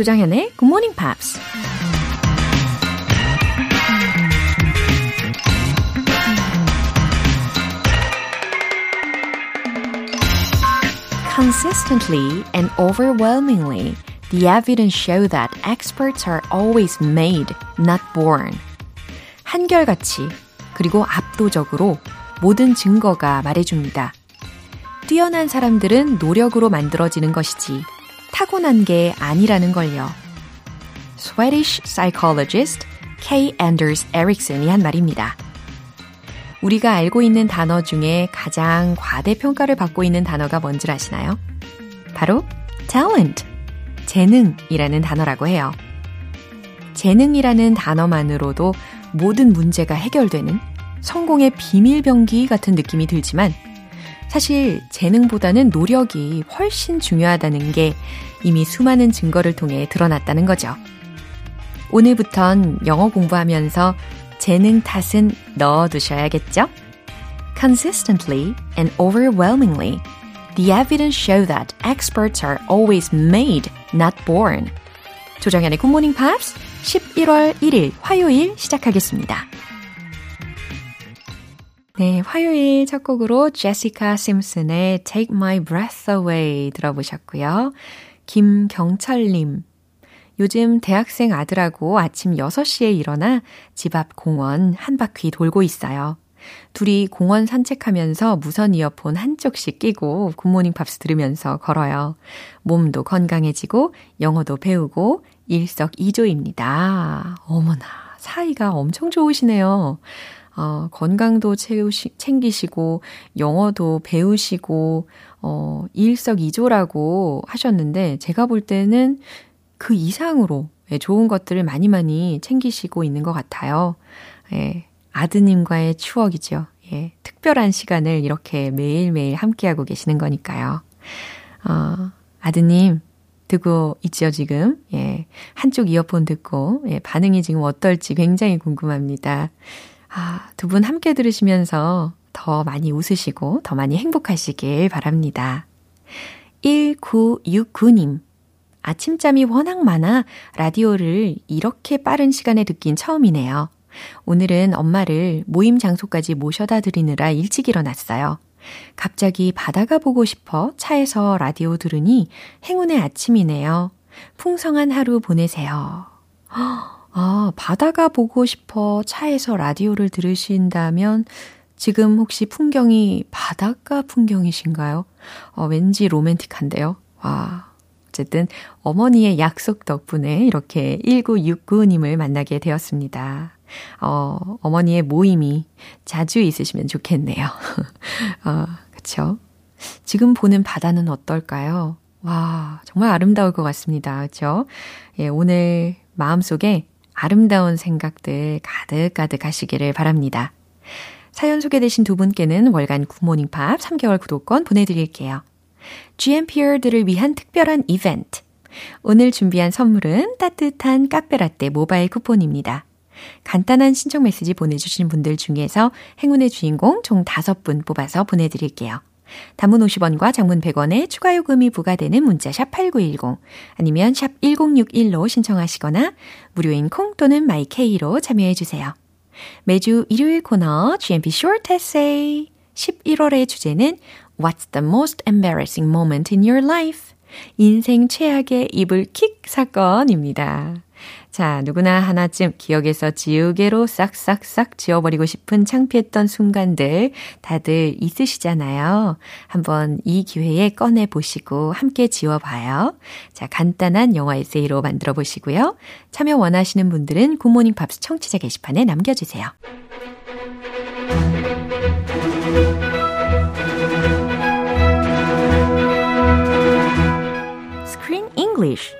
조장현의 Good Morning Pops. Consistently and overwhelmingly, the evidence show that experts are always made, not born. 한결같이 그리고 압도적으로 모든 증거가 말해줍니다. 뛰어난 사람들은 노력으로 만들어지는 것이지 타고난 게 아니라는 걸요. Swedish psychologist K. Anders Ericsson이 한 말입니다. 우리가 알고 있는 단어 중에 가장 과대평가를 받고 있는 단어가 뭔지 아시나요? 바로 talent, 재능이라는 단어라고 해요. 재능이라는 단어만으로도 모든 문제가 해결되는 성공의 비밀병기 같은 느낌이 들지만 사실 재능보다는 노력이 훨씬 중요하다는 게 이미 수많은 증거를 통해 드러났다는 거죠. 오늘부턴 영어 공부하면서 재능 탓은 넣어두셔야겠죠? Consistently and overwhelmingly, the evidence show that experts are always made, not born. 조정현의 굿모닝 팝스 11월 1일 화요일 시작하겠습니다. 네, 화요일 첫 곡으로 제시카 심슨의 Take My Breath Away 들어보셨고요. 김경철님, 요즘 대학생 아들하고 아침 6시에 일어나 집 앞 공원 한 바퀴 돌고 있어요. 둘이 공원 산책하면서 무선 이어폰 한쪽씩 끼고 Good Morning Pops 들으면서 걸어요. 몸도 건강해지고 영어도 배우고 일석이조입니다. 어머나, 사이가 엄청 좋으시네요. 어, 건강도 채우시, 챙기시고, 영어도 배우시고, 어, 일석이조라고 하셨는데, 제가 볼 때는 그 이상으로 예, 좋은 것들을 많이 많이 챙기시고 있는 것 같아요. 예, 아드님과의 추억이죠. 예, 특별한 시간을 이렇게 매일매일 함께하고 계시는 거니까요. 어, 아드님, 듣고 있죠, 지금? 예, 한쪽 이어폰 듣고, 예, 반응이 지금 어떨지 굉장히 궁금합니다. 아, 두 분 함께 들으시면서 더 많이 웃으시고 더 많이 행복하시길 바랍니다. 1969님. 아침잠이 워낙 많아 라디오를 이렇게 빠른 시간에 듣긴 처음이네요. 오늘은 엄마를 모임 장소까지 모셔다 드리느라 일찍 일어났어요. 갑자기 바다가 보고 싶어 차에서 라디오 들으니 행운의 아침이네요. 풍성한 하루 보내세요. 아, 바다가 보고 싶어 차에서 라디오를 들으신다면 지금 혹시 풍경이 바닷가 풍경이신가요? 어, 왠지 로맨틱한데요. 와. 어쨌든 어머니의 약속 덕분에 이렇게 1969님을 만나게 되었습니다. 어, 어머니의 모임이 자주 있으시면 좋겠네요. 어, 그쵸? 지금 보는 바다는 어떨까요? 와, 정말 아름다울 것 같습니다. 그쵸? 예, 오늘 마음속에 아름다운 생각들 가득가득 하시기를 바랍니다. 사연 소개되신 두 분께는 월간 굿모닝 팝 3개월 구독권 보내드릴게요. GMPR들을 위한 특별한 이벤트. 오늘 준비한 선물은 따뜻한 카페라떼 모바일 쿠폰입니다. 간단한 신청 메시지 보내주신 분들 중에서 행운의 주인공 총 5분 뽑아서 보내드릴게요. 단문 50원과 장문 100원의 추가 요금이 부과되는 문자 샵 8910 아니면 샵 1061로 신청하시거나 무료인 콩 또는 마이케이로 참여해 주세요. 매주 일요일 코너 GMP Short Essay 11월의 주제는 What's the most embarrassing moment in your life? 인생 최악의 이불킥 사건입니다. 자, 누구나 하나쯤 기억에서 지우개로 싹싹싹 지워버리고 싶은 창피했던 순간들 다들 있으시잖아요. 한번 이 기회에 꺼내보시고 함께 지워봐요. 자, 간단한 영화 에세이로 만들어 보시고요. 참여 원하시는 분들은 Good Morning Pops 청취자 게시판에 남겨주세요. Screen English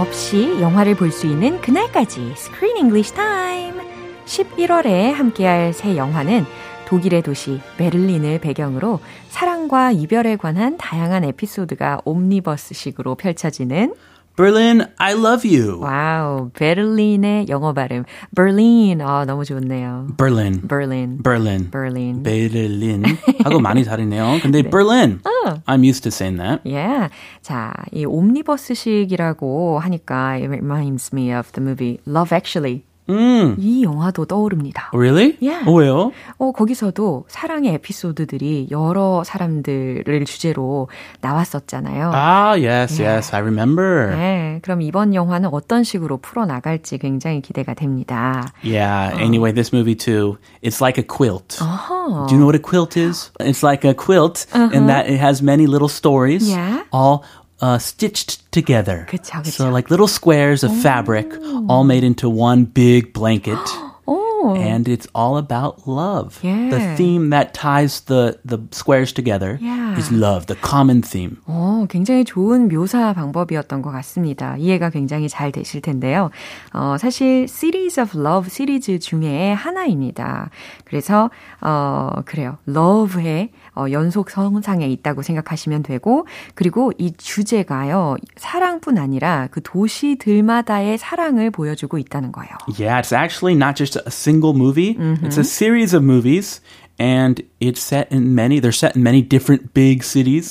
없이 영화를 볼 수 있는 그날까지 Screen English Time. 11월에 함께할 새 영화는 독일의 도시 베를린을 배경으로 사랑과 이별에 관한 다양한 에피소드가 옴니버스식으로 펼쳐지는 Berlin, I love you. Wow, 베를린의 영어 발음. Berlin. 아, 너무 좋네요. Berlin. Berlin. Berlin. Berlin. 베를린 하고 많이 다르네요. 근데 Berlin. I'm used to saying that. Yeah. 자, 이 옴니버스식이라고 하니까 it reminds me of the movie Love Actually. 음. 이 영화도 떠오릅니다. Really? Yeah. 어, 왜요? 어, 거기서도 사랑의 에피소드들이 여러 사람들을 주제로 나왔었잖아요. Ah, yes, yes, I remember. 네, 그럼 이번 영화는 어떤 식으로 풀어나갈지 굉장히 기대가 됩니다. Yeah, anyway, this movie too, it's like a quilt. 어허. Do you know what a quilt is? It's like a quilt in that it has many little stories Yeah. all uh, stitched together. 그쵸, 그쵸. So like little squares of fabric all made into one big blanket. 오, And it's all about love. Yeah. The theme that ties the, the squares together Yeah. is love, the common theme. 어, 굉장히 좋은 묘사 방법이었던 것 같습니다. 이해가 굉장히 잘 되실 텐데요. 어, 사실 Series of Love 시리즈 중에 하나입니다. 그래서 어, 그래요. Love의 어, 연속 성상에 있다고 생각하시면 되고 그리고 이 주제가요. 사랑뿐 아니라 그 도시들마다의 사랑을 보여주고 있다는 거예요. Yeah, it's actually not just a single movie. It's a series of movies. And it's set in many, they're set in many different big cities.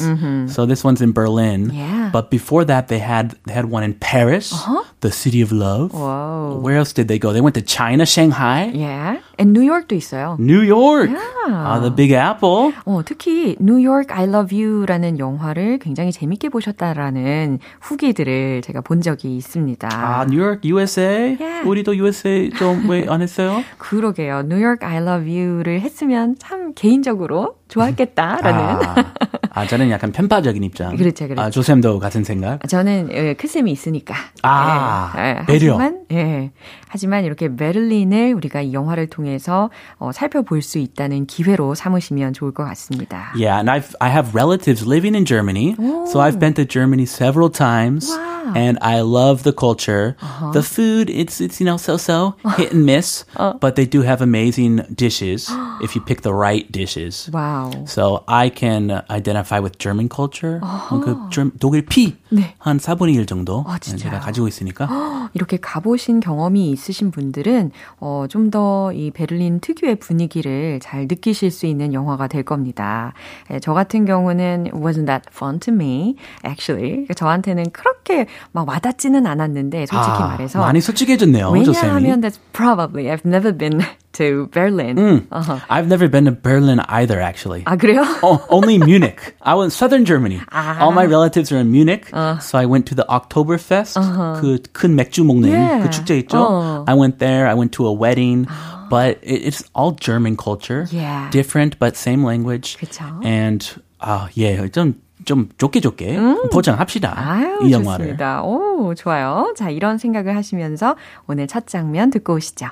So this one's in Berlin. Yeah. But before that, they had, they had one in Paris, the city of love. Whoa. Where else did they go? They went to China, Shanghai, Yeah. And 뉴욕도 있어요. New York, uh, the Big Apple. 어, 특히 뉴욕 I Love You라는 영화를 굉장히 재밌게 보셨다라는 후기들을 제가 본 적이 있습니다. 아, New York, USA? Yeah. 우리도 USA 좀 왜 안 했어요? 그러게요. 뉴욕 I Love You를 했으면 참 개인적으로 좋았겠다라는. 아, 아, 저는 약간 편파적인 입장. 그렇죠, 그렇죠. 아, 조쌤도 같은 생각? 저는 예, 크쌤이 있으니까. 아, 예, 예. 배려. 하지만 예. 하지만 이렇게 베를린을 우리가 이 영화를 통해서 어, 살펴볼 수 있다는 기회로 삼으시면 좋을 것 같습니다. Yeah, and I've I have relatives living in Germany, so I've been to Germany several times, Wow. and I love the culture. The food, it's it's you know so so hit and miss, but they do have amazing dishes if you pick the right dishes. 와우. So I can identify with German culture. 그 좀- 독일 피 네. 한 4분의 1 정도 아? 제가 가지고 있으니까. 이렇게 가보신 경험이 있으신 분들은 어, 좀 더 이 베를린 특유의 분위기를 잘 느끼실 수 있는 영화가 될 겁니다. 예, 저 같은 경우는 wasn't that fun to me, actually. 저한테는 그렇게 막 와닿지는 않았는데 솔직히 아, 말해서 많이 솔직해졌네요. 왜냐하면 that's probably I've never been to Berlin. 어허. I've never been to Berlin either, actually. 아 그래요? Oh, only Munich. I was southern Germany. All my relatives are in Munich, so I went to the Oktoberfest. 그 큰 맥주 먹는 Yeah. 그 축제 있죠? 어. I went there. I went to a wedding, but it, it's all German culture. Yeah. Different but same language. 그쵸. And 아, 예, 좀 좀 좋게 좋게 포장합시다. 아유, 이 영화를. 좋습니다. 오, 좋아요. 자, 이런 생각을 하시면서 오늘 첫 장면 듣고 오시죠.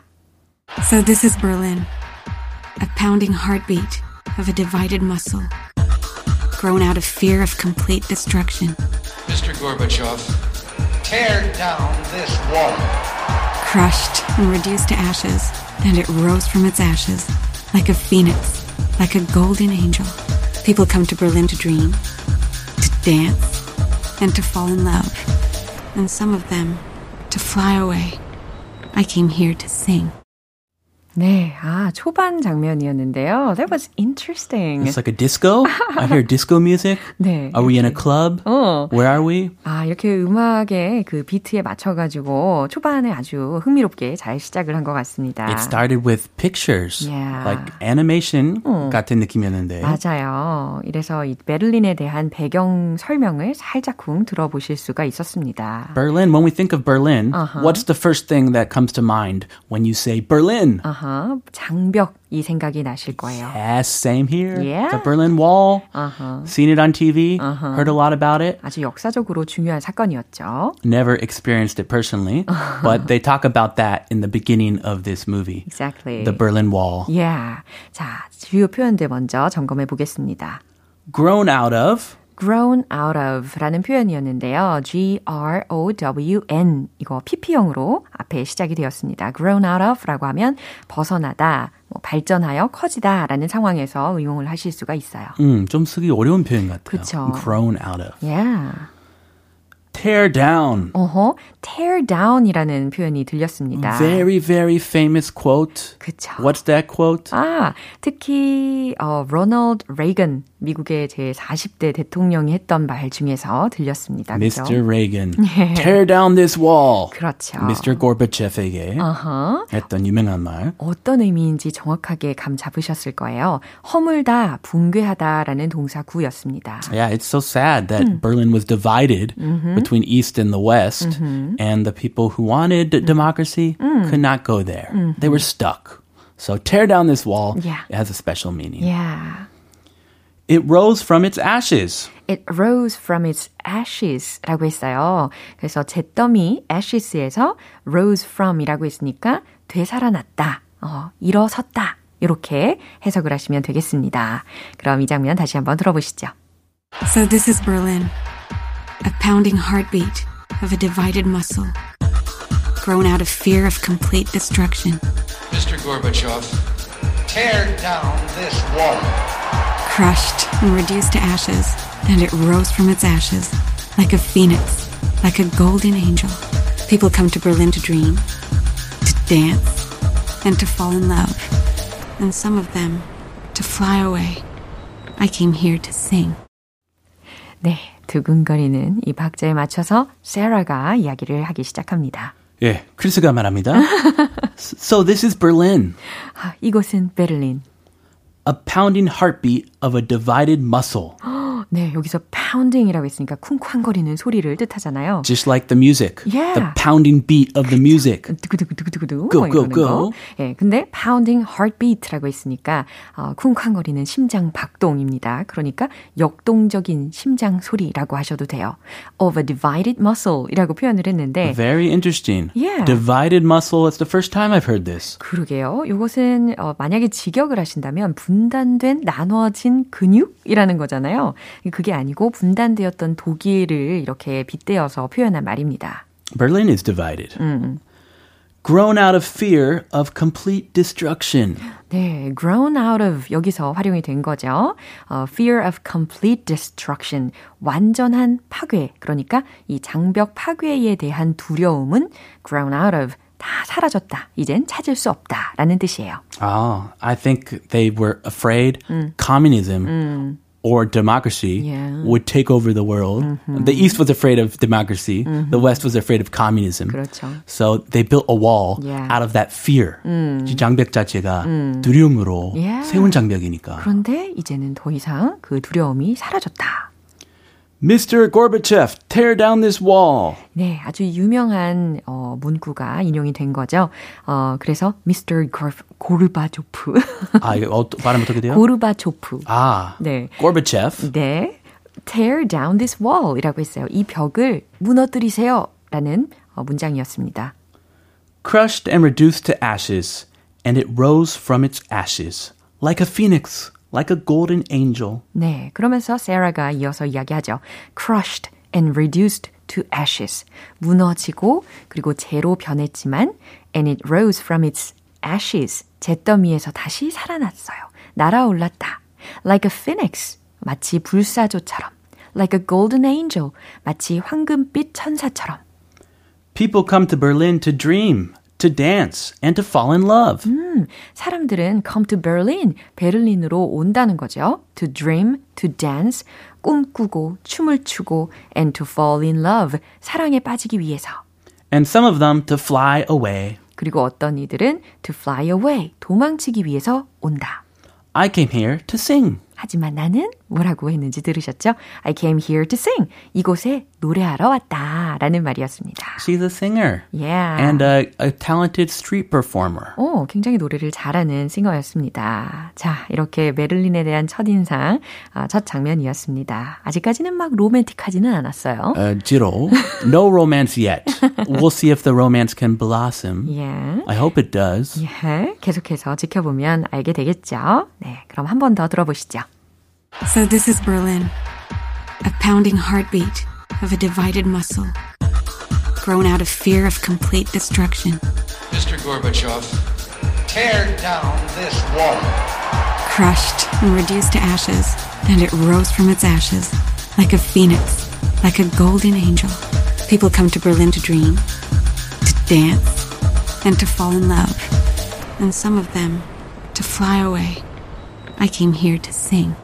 So this is Berlin. A pounding heartbeat of a divided muscle. Grown out of fear of complete destruction. Mr. Gorbachev, tear down this wall. Crushed and reduced to ashes. And it rose from its ashes. Like a phoenix. Like a golden angel. People come to Berlin to dream. To dance. And to fall in love. And some of them to fly away. I came here to sing. 네, 아, 초반 장면이었는데요. That was interesting. It's like a disco. I hear disco music. 네. Are we in a club? 어. Where are we? 아, 이렇게 음악의 그 비트에 맞춰가지고 초반에 아주 흥미롭게 잘 시작을 한 것 같습니다. It started with pictures, Yeah. like animation 같은 느낌이었는데. 맞아요. 이래서 이 베를린에 대한 배경 설명을 살짝쿵 들어보실 수가 있었습니다. Berlin, when we think of Berlin, Uh-huh. what's the first thing that comes to mind when you say Berlin? 아 하, 장벽 이 생각이 나실 거예요. Yes, same here. Yeah. The Berlin Wall. 아하. Seen it on TV. Heard a lot about it. 아주 역사적으로 중요한 사건이었죠. Never experienced it personally, but they talk about that in the beginning of this movie. Exactly. The Berlin Wall. Yeah. 자, 주요 표현들 먼저 점검해 보겠습니다. Grown out of grown out of 라는 표현이었는데요. G-R-O-W-N 이거 PP형으로 앞에 시작이 되었습니다. grown out of 라고 하면 벗어나다, 뭐 발전하여 커지다 라는 상황에서 응용을 하실 수가 있어요. 음, 좀 쓰기 어려운 표현 같아요. 그쵸. grown out of. Yeah. tear down. 어허, tear down이라는 표현이 들렸습니다. Very, very famous quote. 그쵸. What's that quote? 아, 특히 어 로널드 레이건 미국의 제 40대 대통령이 했던 말 중에서 들렸습니다. 그죠? Mr. Reagan. Tear down this wall. 그렇죠. Mr. Gorbachev에게 어허. 했던 유명한 말. 어떤 의미인지 정확하게 감 잡으셨을 거예요. 허물다, 붕괴하다라는 동사 구였습니다. Yeah, it's so sad that Berlin was divided between East and the West, and the people who wanted democracy could not go there. They were stuck. So tear down this wall Yeah. it has a special meaning. Yeah. It rose from its ashes. It rose from its ashes라고 했어요. 그래서 잿더미 ashes에서 rose from이라고 했으니까 되살아났다, 어, 일어섰다 이렇게 해석을 하시면 되겠습니다. 그럼 이 장면 다시 한번 들어보시죠. So this is Berlin. A pounding heartbeat of a divided muscle. Grown out of fear of complete destruction. Mr. Gorbachev, tear down this wall. Crushed and reduced to ashes. And it rose from its ashes. Like a phoenix. Like a golden angel. People come to Berlin to dream. To dance. And to fall in love. And some of them to fly away. I came here to sing. 네, 두근거리는 이 박자에 맞춰서 세라가 이야기를 하기 시작합니다. 예, 크리스가 말합니다. so this is Berlin. 아, 이곳은 베를린. A pounding heartbeat of a divided muscle. 네, 여기서 pounding이라고 했으니까 쿵쾅거리는 소리를 뜻하잖아요. Just like the music. Yeah. The pounding beat of the music. 두구두구두구두구 Go, 뭐 go, go. 거. 예, 근데 pounding heartbeat라고 했으니까 어, 쿵쾅거리는 심장 박동입니다. 그러니까 역동적인 심장 소리라고 하셔도 돼요. Of a divided muscle이라고 표현을 했는데 Very interesting. Yeah. Divided muscle. It's the first time I've heard this. 그러게요. 이것은 어, 만약에 직역을 하신다면 분단된 나눠진 근육이라는 거잖아요. 그게 아니고 분단되었던 독일을 이렇게 빗대어서 표현한 말입니다. Berlin is divided. Grown out of fear of complete destruction. 네, grown out of 여기서 활용이 된 거죠. 어, fear of complete destruction, 완전한 파괴. 그러니까 이 장벽 파괴에 대한 두려움은 grown out of 다 사라졌다. 이젠 찾을 수 없다라는 뜻이에요. Ah, I think they were afraid communism or democracy Yeah. would take over the world. The East was afraid of democracy. The West was afraid of communism. 그렇죠. So they built a wall Yeah. out of that fear. 이 장벽 자체가 두려움으로 Yeah. 세운 장벽이니까. 그런데 이제는 더 이상 그 두려움이 사라졌다. Mr. Gorbachev, tear down this wall. 네, 아주 유명한 어, 문구가 인용이 된 거죠. 어, 그래서 Mr. 고르바조프, 아, 이거 어, 발음 어떻게 돼요? 고르바조프. 아, 네. Gorbachev. 네. Tear down this wall 이라고 했어요. 이 벽을 무너뜨리세요. 라는 어, 문장이었습니다. crushed and reduced to ashes, and it rose from its ashes, like a phoenix, like a golden angel. 네. 그러면서 세라가 이어서 이야기하죠. Crushed and reduced to ashes. 무너지고 그리고 재로 변했지만 and it rose from its ashes. 잿더미에서 다시 살아났어요. 날아올랐다. Like a phoenix. 마치 불사조처럼. Like a golden angel. 마치 황금빛 천사처럼. People come to Berlin to dream, to dance, and to fall in love. 사람들은 come to Berlin, 베를린으로 온다는 거죠. To dream, to dance, 꿈꾸고, 춤을 추고, and to fall in love, 사랑에 빠지기 위해서. And some of them to fly away. 그리고 어떤 이들은 to fly away, 도망치기 위해서 온다. I came here to sing. 하지만 나는 뭐라고 했는지 들으셨죠? I came here to sing. 이곳에 노래하러 왔다. 라는 말이었습니다. She's a singer Yeah. and a, a talented street performer. 오, 굉장히 노래를 잘하는 싱어였습니다. 자, 이렇게 메를린에 대한 첫인상, 아, 첫 장면이었습니다. 아직까지는 막 로맨틱하지는 않았어요. Uh, Jiro, no romance yet. We'll see if the romance can blossom. 예. I hope it does. 예. 계속해서 지켜보면 알게 되겠죠. 네, 그럼 한 번 더 들어보시죠. So this is Berlin. a pounding heartbeat of a divided muscle, grown out of fear of complete destruction. Mr. Gorbachev, tear down this wall. Crushed and reduced to ashes, and it rose from its ashes like a phoenix, like a golden angel. People come to Berlin to dream, to dance, and to fall in love. And some of them to fly away. I came here to sing.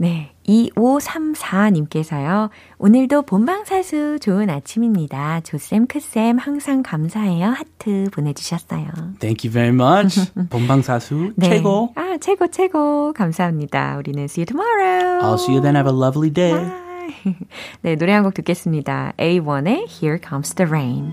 네, 2534님께서요. 오늘도 본방사수 좋은 아침입니다. 조쌤, 크쌤 항상 감사해요. 하트 보내주셨어요. Thank you very much. 본방사수 네. 최고. 아, 최고, 최고. 감사합니다. 우리는 see you tomorrow. I'll see you then. Have a lovely day. Bye. 네, 노래 한 곡 듣겠습니다. A1의 Here Comes the Rain.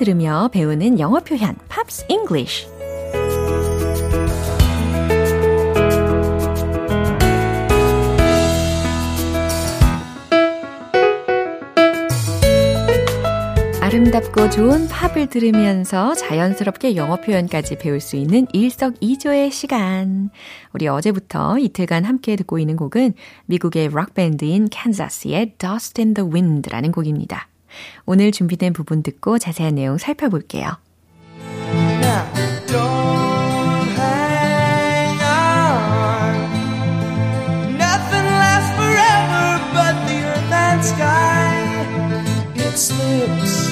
들으며 배우는 영어 표현 Pops English 아름답고 좋은 팝을 들으면서 자연스럽게 영어 표현까지 배울 수 있는 일석이조의 시간. 우리 어제부터 이틀간 함께 듣고 있는 곡은 미국의 록밴드인 캔자스의 Dust in the Wind라는 곡입니다. 오늘 준비된 부분 듣고 자세한 내용 살펴볼게요. Don't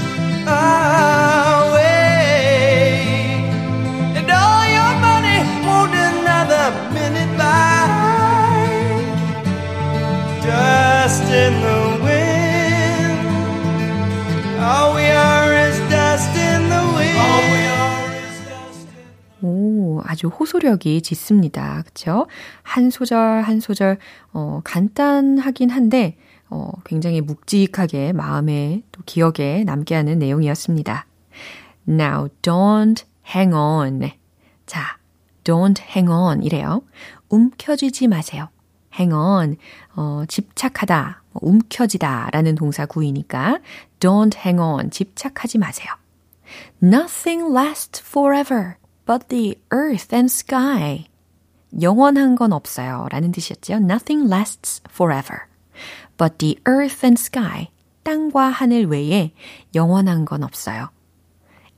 아주 호소력이 짙습니다. 그쵸? 한 소절, 한 소절, 어, 간단하긴 한데, 어, 굉장히 묵직하게 마음에 또 기억에 남게 하는 내용이었습니다. Now, don't hang on. 자, don't hang on 이래요. 움켜쥐지 마세요. hang on, 어, 집착하다, 뭐, 움켜지다 라는 동사 구이니까 don't hang on, 집착하지 마세요. Nothing lasts forever but the earth and sky. 영원한 건 없어요. 라는 뜻이었죠. Nothing lasts forever. But the earth and sky. 땅과 하늘 외에 영원한 건 없어요.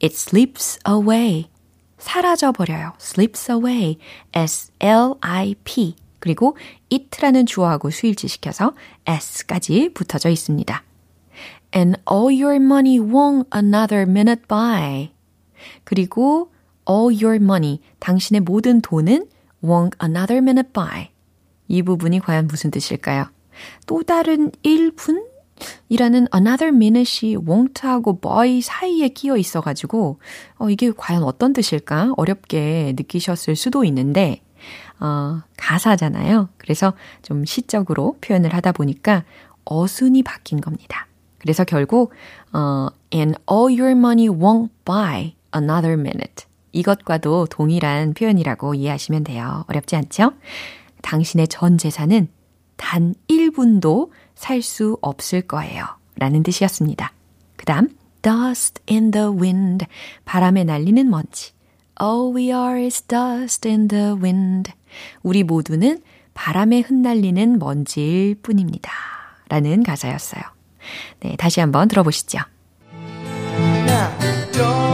It slips away. 사라져 버려요. slips away. S-L-I-P. 그리고 it라는 주어하고 수일지 시켜서 s까지 붙어져 있습니다. And all your money won't another minute buy. 그리고 all your money, 당신의 모든 돈은 won't another minute buy. 이 부분이 과연 무슨 뜻일까요? 또 다른 1분? 이라는 another minute이 won't하고 buy 사이에 끼어 있어가지고, 어, 이게 과연 어떤 뜻일까? 어렵게 느끼셨을 수도 있는데, 어, 가사잖아요. 그래서 좀 시적으로 표현을 하다 보니까 어순이 바뀐 겁니다. 그래서 결국, 어, and all your money won't buy another minute. 이것과도 동일한 표현이라고 이해하시면 돼요. 어렵지 않죠? 당신의 전 재산은 단 1분도 살 수 없을 거예요. 라는 뜻이었습니다. 그 다음, dust in the wind. 바람에 날리는 먼지. All we are is dust in the wind. 우리 모두는 바람에 흩날리는 먼지일 뿐입니다. 라는 가사였어요. 네, 다시 한번 들어보시죠. Now,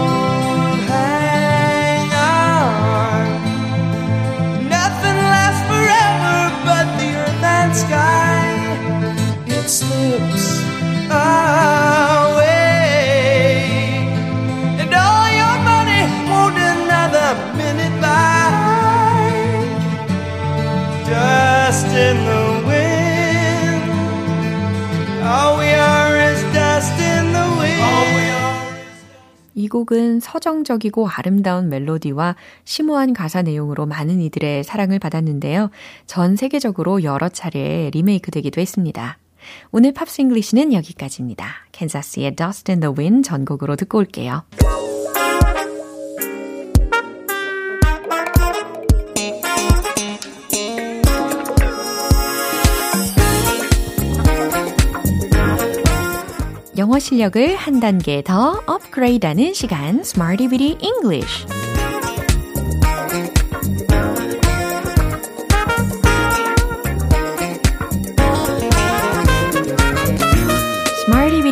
곡은 서정적이고 아름다운 멜로디와 심오한 가사 내용으로 많은 이들의 사랑을 받았는데요. 전 세계적으로 여러 차례 리메이크 되기도 했습니다. 오늘 Pops English는 여기까지입니다. 캔사스의 Dust in the Wind 전곡으로 듣고 올게요. 영어 실력을 한 단계 더 업그레이드하는 시간 Smarty Bitty English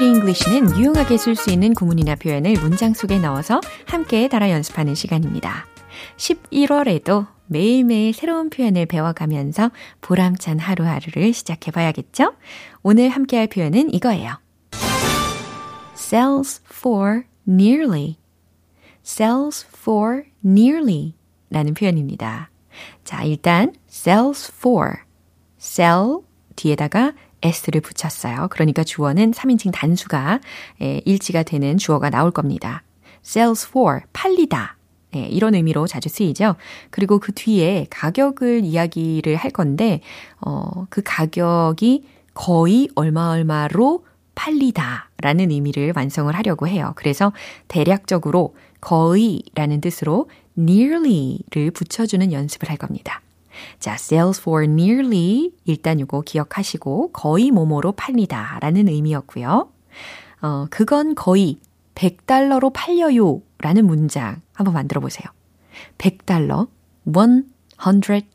English는 유용하게 쓸 수 있는 구문이나 표현을 문장 속에 넣어서 함께 따라 연습하는 시간입니다. 11월에도 매일매일 새로운 표현을 배워가면서 보람찬 하루하루를 시작해 봐야겠죠? 오늘 함께 할 표현은 이거예요. Sells for nearly. sells for nearly 라는 표현입니다. 자, 일단 sells for. sell 뒤에다가 s를 붙였어요. 그러니까 주어는 3인칭 단수가 일치가 되는 주어가 나올 겁니다. sells for 팔리다. 네, 이런 의미로 자주 쓰이죠. 그리고 그 뒤에 가격을 이야기를 할 건데, 어, 그 가격이 거의 얼마 얼마로 팔리다 라는 의미를 완성을 하려고 해요. 그래서 대략적으로 거의 라는 뜻으로 nearly를 붙여주는 연습을 할 겁니다. 자, sales for nearly 일단 요거 기억하시고 거의 뭐뭐로 팔리다 라는 의미였고요. 어, 그건 거의 100달러로 팔려요 라는 문장 한번 만들어 보세요. 100달러, 100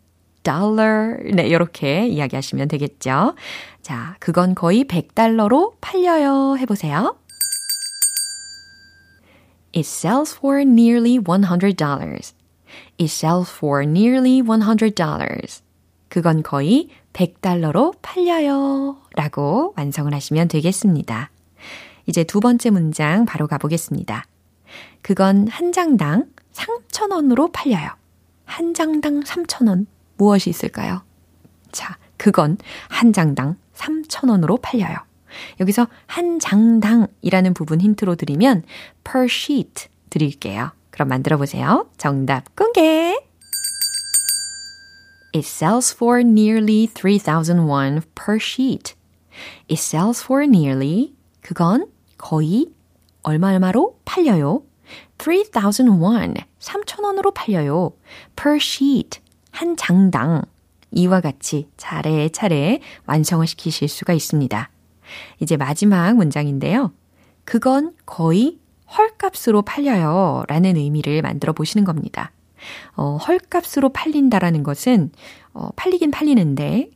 dollar. 네, 이렇게 이야기하시면 되겠죠. 자, 그건 거의 100달러로 팔려요. 해보세요. It sells for nearly $100. It sells for nearly $100. 그건 거의 100달러로 팔려요. 라고 완성을 하시면 되겠습니다. 이제 두 번째 문장 바로 가보겠습니다. 그건 한 장당 3,000원으로 팔려요. 한 장당 3,000원. 무엇이 있을까요? 자, 그건 한 장당 3,000원으로 팔려요. 여기서 한 장당이라는 부분 힌트로 드리면 per sheet 드릴게요. 그럼 만들어 보세요. 정답 공개! It sells for nearly 3,000 won per sheet. It sells for nearly 그건 거의 얼마 얼마로 팔려요. 3,000 won 3,000원으로 팔려요. per sheet 한 장당 이와 같이 차례차례 완성을 시키실 수가 있습니다. 이제 마지막 문장인데요. 그건 거의 헐값으로 팔려요. 라는 의미를 만들어 보시는 겁니다. 어, 헐값으로 팔린다라는 것은, 어, 팔리긴 팔리는데,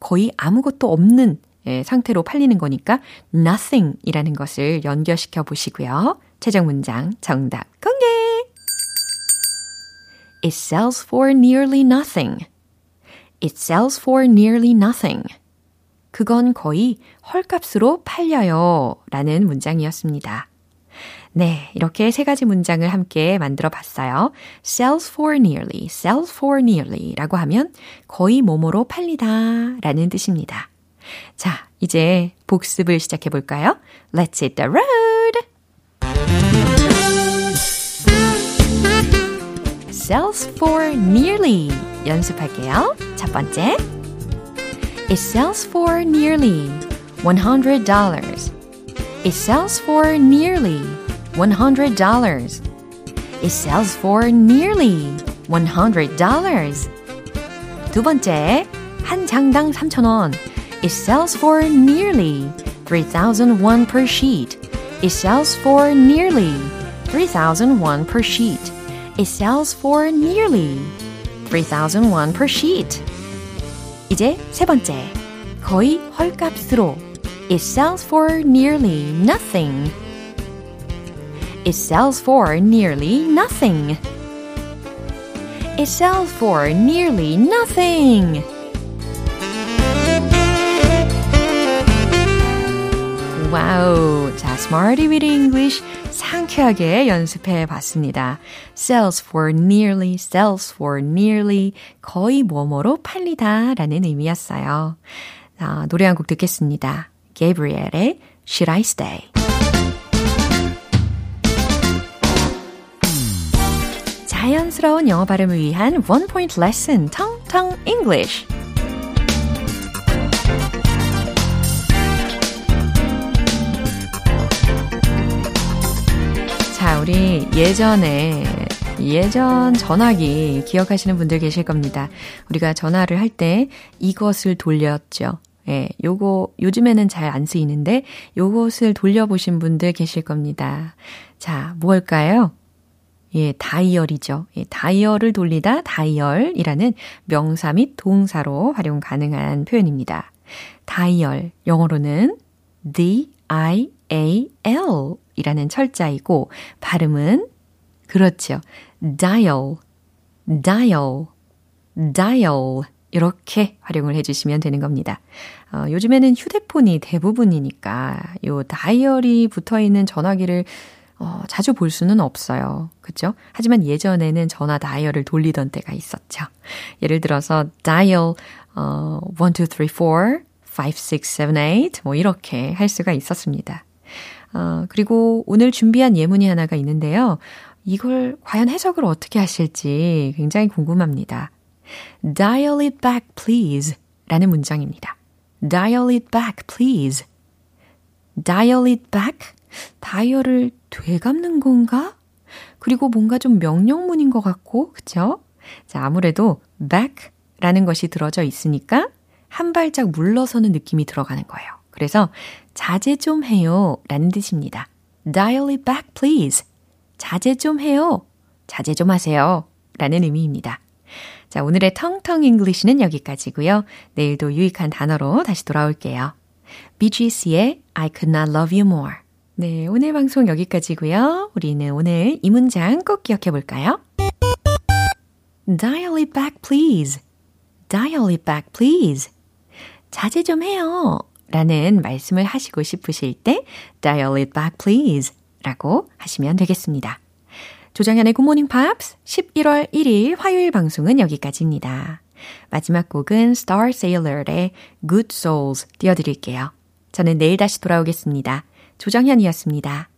거의 아무것도 없는 예, 상태로 팔리는 거니까, nothing 이라는 것을 연결시켜 보시고요. 최종 문장 정답 공개! It sells for nearly nothing. It sells for nearly nothing. 그건 거의 헐값으로 팔려요. 라는 문장이었습니다. 네, 이렇게 세 가지 문장을 함께 만들어 봤어요. sells for nearly, sells for nearly 라고 하면 거의 뭐뭐로 팔리다 라는 뜻입니다. 자, 이제 복습을 시작해 볼까요? Let's hit the road! sells for nearly 연습할게요. 첫 번째. It sells for nearly $100. It sells for nearly $100. It sells for nearly $100. 두 번째, 한 장당 3,000원. It sells for nearly 3,001 per sheet. It sells for nearly 3,001 per sheet. It sells for nearly 3,001 per sheet. 이제 세 번째. 거의 헐값으로. It sells for nearly nothing. It sells for nearly nothing. It sells for nearly nothing. 와우. 자, Smarty with English 상쾌하게 연습해 봤습니다. sells for nearly, sells for nearly, 거의 뭐뭐로 팔리다 라는 의미였어요. 자, 노래 한 곡 듣겠습니다. Gabriel의 Should I Stay? 자연스러운 영어 발음을 위한 원 포인트 레슨, 텅텅 English. 우리 예전에 예전 전화기 기억하시는 분들 계실 겁니다. 우리가 전화를 할 때 이것을 돌렸죠. 예, 요거 요즘에는 잘 안 쓰이는데 요것을 돌려보신 분들 계실 겁니다. 자, 뭘까요? 예, 다이얼이죠. 예, 다이얼을 돌리다 다이얼이라는 명사 및 동사로 활용 가능한 표현입니다. 다이얼, 영어로는 D-I-A-L 이라는 철자이고, 발음은, 그렇죠. dial, dial, dial. 이렇게 활용을 해주시면 되는 겁니다. 어, 요즘에는 휴대폰이 대부분이니까 요 다이얼이 붙어 있는 전화기를 어, 자주 볼 수는 없어요. 그죠? 하지만 예전에는 전화 다이얼을 돌리던 때가 있었죠. 예를 들어서 dial 어, 1, 2, 3, 4, 5, 6, 7, 8, 뭐 이렇게 할 수가 있었습니다. 어, 그리고 오늘 준비한 예문이 하나가 있는데요. 이걸 과연 해석을 어떻게 하실지 굉장히 궁금합니다. Dial it back, please. 라는 문장입니다. Dial it back, please. Dial it back? 다이얼을 되감는 건가? 그리고 뭔가 좀 명령문인 것 같고, 그쵸? 자, 아무래도 back 라는 것이 들어져 있으니까 한 발짝 물러서는 느낌이 들어가는 거예요. 그래서 자제 좀 해요 라는 뜻입니다. Dial it back, please. 자제 좀 해요. 자제 좀 하세요. 라는 의미입니다. 자, 오늘의 텅텅 English는 여기까지고요. 내일도 유익한 단어로 다시 돌아올게요. BGC의 I could not love you more. 네, 오늘 방송 여기까지고요. 우리는 오늘 이 문장 꼭 기억해 볼까요? Dial it back, please. Dial it back, please. 자제 좀 해요. 라는 말씀을 하시고 싶으실 때 dial it back please 라고 하시면 되겠습니다. 조정현의 굿모닝 팝스 11월 1일 화요일 방송은 여기까지입니다. 마지막 곡은 Star Sailor의 Good Souls 띄워드릴게요. 저는 내일 다시 돌아오겠습니다. 조정현이었습니다.